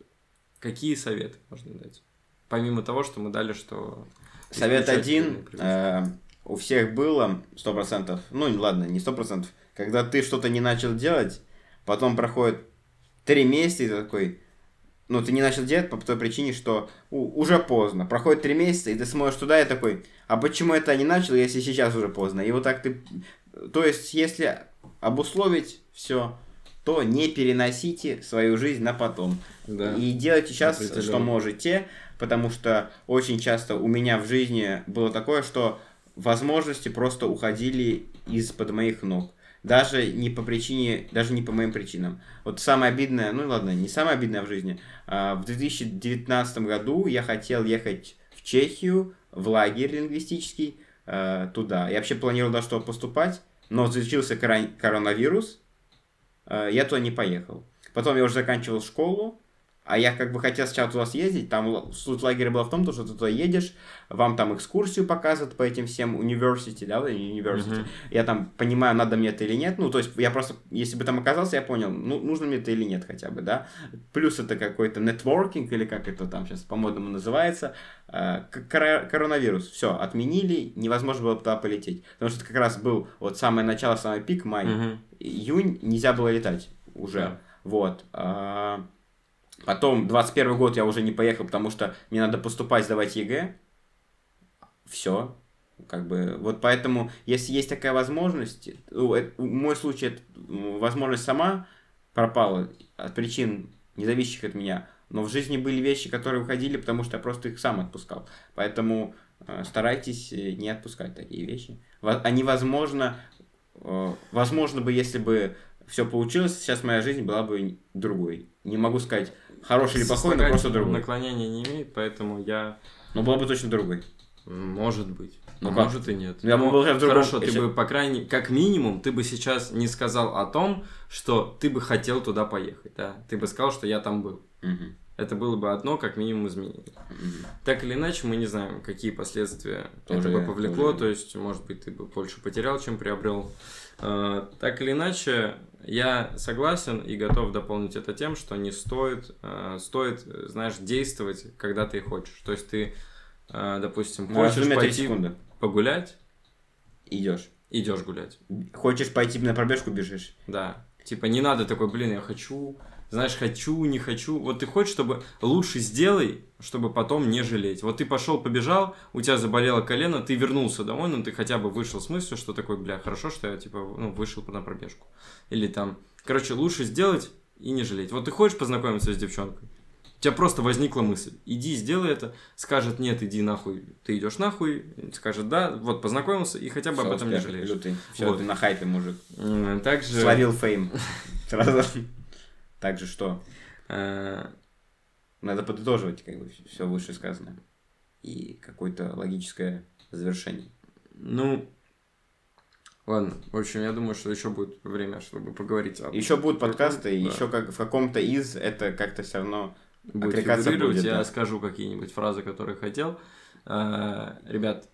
какие советы можно дать? Помимо того, что мы дали, что... Совет один. э, у всех было сто процентов. Ну, ладно, не сто процентов. Когда ты что-то не начал делать, потом проходит три месяца, и ты такой... Ну, ты не начал делать по той причине, что у- уже поздно. Проходит три месяца, и ты смотришь туда и такой, а почему это не начал, если сейчас уже поздно? И вот так ты... То есть, если обусловить все, то не переносите свою жизнь на потом. Да. И делайте сейчас, что можете, потому что очень часто у меня в жизни было такое, что возможности просто уходили из-под моих ног. Даже не по причине, даже не по моим причинам. Вот самое обидное, ну ладно, не самое обидное в жизни. а, В 2019 году я хотел ехать в Чехию, в лагерь лингвистический, а, туда. Я вообще планировал даже что поступать, но случился корон- коронавирус, а, я туда не поехал. Потом я уже заканчивал школу, а я как бы хотел сначала туда съездить, там л- суть лагеря была в том, то, что ты туда едешь, вам там экскурсию показывают по этим всем университи, да, university. Мгм. Я там понимаю, надо мне это или нет, ну, то есть я просто, если бы там оказался, я понял, ну, нужно мне это или нет хотя бы, да. Плюс это какой-то нетворкинг, или как это там сейчас по-модному называется, кора- коронавирус, все, отменили, невозможно было туда полететь, потому что это как раз был вот самое начало, самый пик, май, Мгм. июнь нельзя было летать уже. Да. Вот. Потом, 21 год я уже не поехал, потому что мне надо поступать, сдавать ЕГЭ. Все. Как бы, вот поэтому, если есть такая возможность, ну, э, мой случай, это, возможность сама пропала от причин, не от меня. Но в жизни были вещи, которые уходили, потому что я просто их сам отпускал. Поэтому э, старайтесь э, не отпускать такие вещи. Они, возможно, э, возможно бы, если бы все получилось, сейчас моя жизнь была бы другой. Не могу сказать, хороший или плохой, но просто другой. Наклонения не имеет, поэтому я... Но была бы точно другой. Может быть. Ну а как? может и нет. Ну, я Но был в другом- Хорошо, ты если- бы, по крайней как минимум, ты бы сейчас не сказал о том, что ты бы хотел туда поехать, да? Ты бы сказал, что я там был. Мгм. Это было бы одно, как минимум, изменение. Мгм. Так или иначе, мы не знаем, какие последствия Тоже это бы повлекло. тоже То есть, может быть, ты бы больше потерял, чем приобрел. Э, Так или иначе, я согласен и готов дополнить это тем, что не стоит, э, стоит, знаешь, действовать, когда ты хочешь. То есть ты, э, допустим, Ну, хочешь пойти секунды. погулять, Идешь. идешь гулять. Хочешь пойти на пробежку, бежишь. Да. Типа не надо такой, блин, я хочу, знаешь, хочу, не хочу. Вот ты хочешь, чтобы лучше сделай, чтобы потом не жалеть. Вот ты пошел, побежал, у тебя заболело колено, ты вернулся домой, но ты хотя бы вышел с мыслью, что такой, бля, хорошо, что я типа, ну, вышел на пробежку. Или там, короче, лучше сделать и не жалеть. Вот ты хочешь познакомиться с девчонкой, у тебя просто возникла мысль. Иди, сделай это. Скажет нет, иди нахуй. Ты идешь нахуй. Скажет да. Вот, познакомился, и хотя бы Всё, об этом не жалеешь. лютый. Все, Вот. ты на хайпе, мужик. Также... Словил фейм. Сразу. Также что? э, Надо подытоживать, как бы, все вышесказанное. И какое-то логическое завершение. Ну, ладно. В общем, я думаю, что еще будет время, чтобы поговорить об Еще будут подкасты, Да. еще как в каком-то из это как-то все равно будет фигурировать. будет, я да. скажу какие-нибудь фразы, которые хотел. Э, Ребят,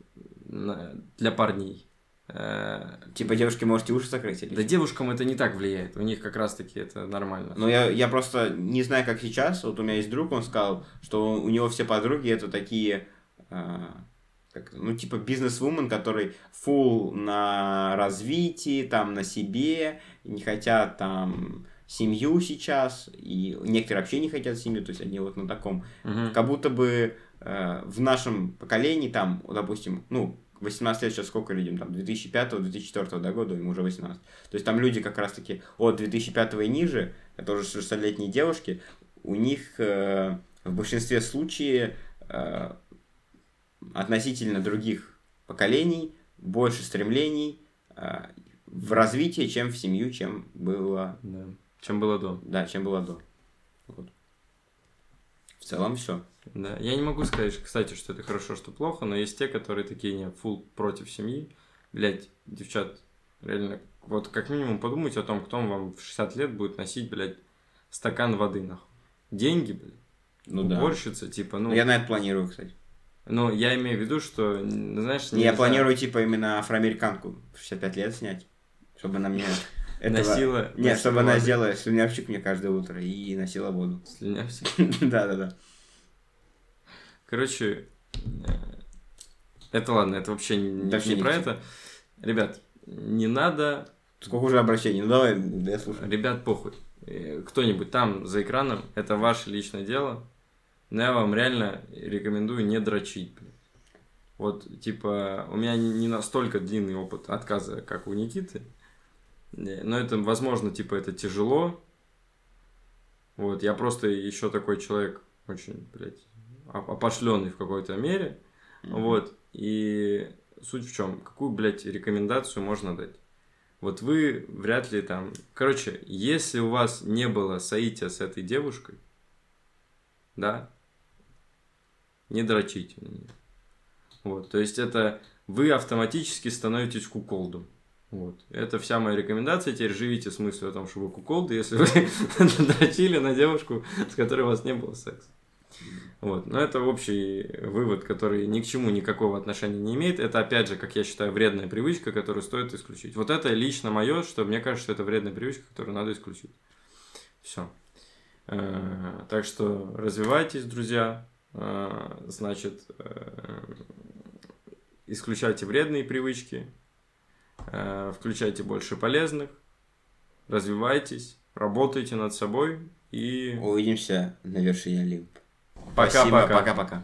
для парней. Э, Типа девушки можете уши закрыть или Да девушкам это не так влияет. У них как раз-таки это нормально. Но я, я просто не знаю, как сейчас. Вот у меня есть друг, он сказал, что у него все подруги это такие, а, как, ну, типа бизнес-вумен, который full на развитии, там, на себе, не хотят там семью сейчас, и некоторые вообще не хотят семью, то есть они вот на таком Мгм. как будто бы э, в нашем поколении, там, допустим, ну, 18 лет сейчас сколько людям, там, 2005-2004 да, года, им уже 18. То есть там люди как раз-таки от 2005 и ниже, это уже 60-летние девушки, у них э, в большинстве случаев э, относительно других поколений больше стремлений э, в развитие, чем в семью, чем было, Да. Чем было до. да, чем было до. Вот. В целом все. Да. Я не могу сказать, кстати, что это хорошо, что плохо, но есть те, которые такие не фул против семьи. Блять, девчат, реально, вот как минимум подумайте о том, кто вам в 60 лет будет носить, блядь, стакан воды, нахуй. Деньги, блядь. Ну да. Уборщица, типа, ну... Я на это планирую, кстати. Ну, я имею в виду, что, знаешь... Не, я планирую, типа, именно афроамериканку в 65 лет снять, чтобы она мне... этого- Носила- Нет, носила чтобы она воду. сделала слюнявчик мне каждое утро и носила воду. Слюнявся. Да-да-да. Короче, э, это ладно, это вообще не, Вообще не про это. Ребят, не надо Сколько уже обращений? Ну, давай, да я слушаю. Ребят, похуй. Э, Кто-нибудь там за экраном, это ваше личное дело. Но я вам реально рекомендую не дрочить. блин. Вот, типа, у меня не настолько длинный опыт отказа, как у Никиты. Но это, возможно, типа, это тяжело. Вот, я просто еще такой человек очень, блядь, опошленный в какой-то мере. Вот. И суть в чем? Какую, блядь, рекомендацию можно дать? Вот вы вряд ли там... Короче, если у вас не было соития с этой девушкой, да, не дрочите на нее. Вот, то есть это вы автоматически становитесь куколдом. Вот. Это вся моя рекомендация. Теперь живите с мыслью о том, что вы куколды, если вы дрочили на девушку, с которой у вас не было секса. Вот. Но это общий вывод, который ни к чему никакого отношения не имеет. Это, опять же, как я считаю, вредная привычка, которую стоит исключить. Вот это лично мое, что мне кажется, что это вредная привычка, которую надо исключить. Все. Так что развивайтесь, друзья. Э, Значит, э, исключайте вредные привычки, э, включайте больше полезных, развивайтесь, работайте над собой и Увидимся на вершине Олимпа. Пока-пока. Пока-пока.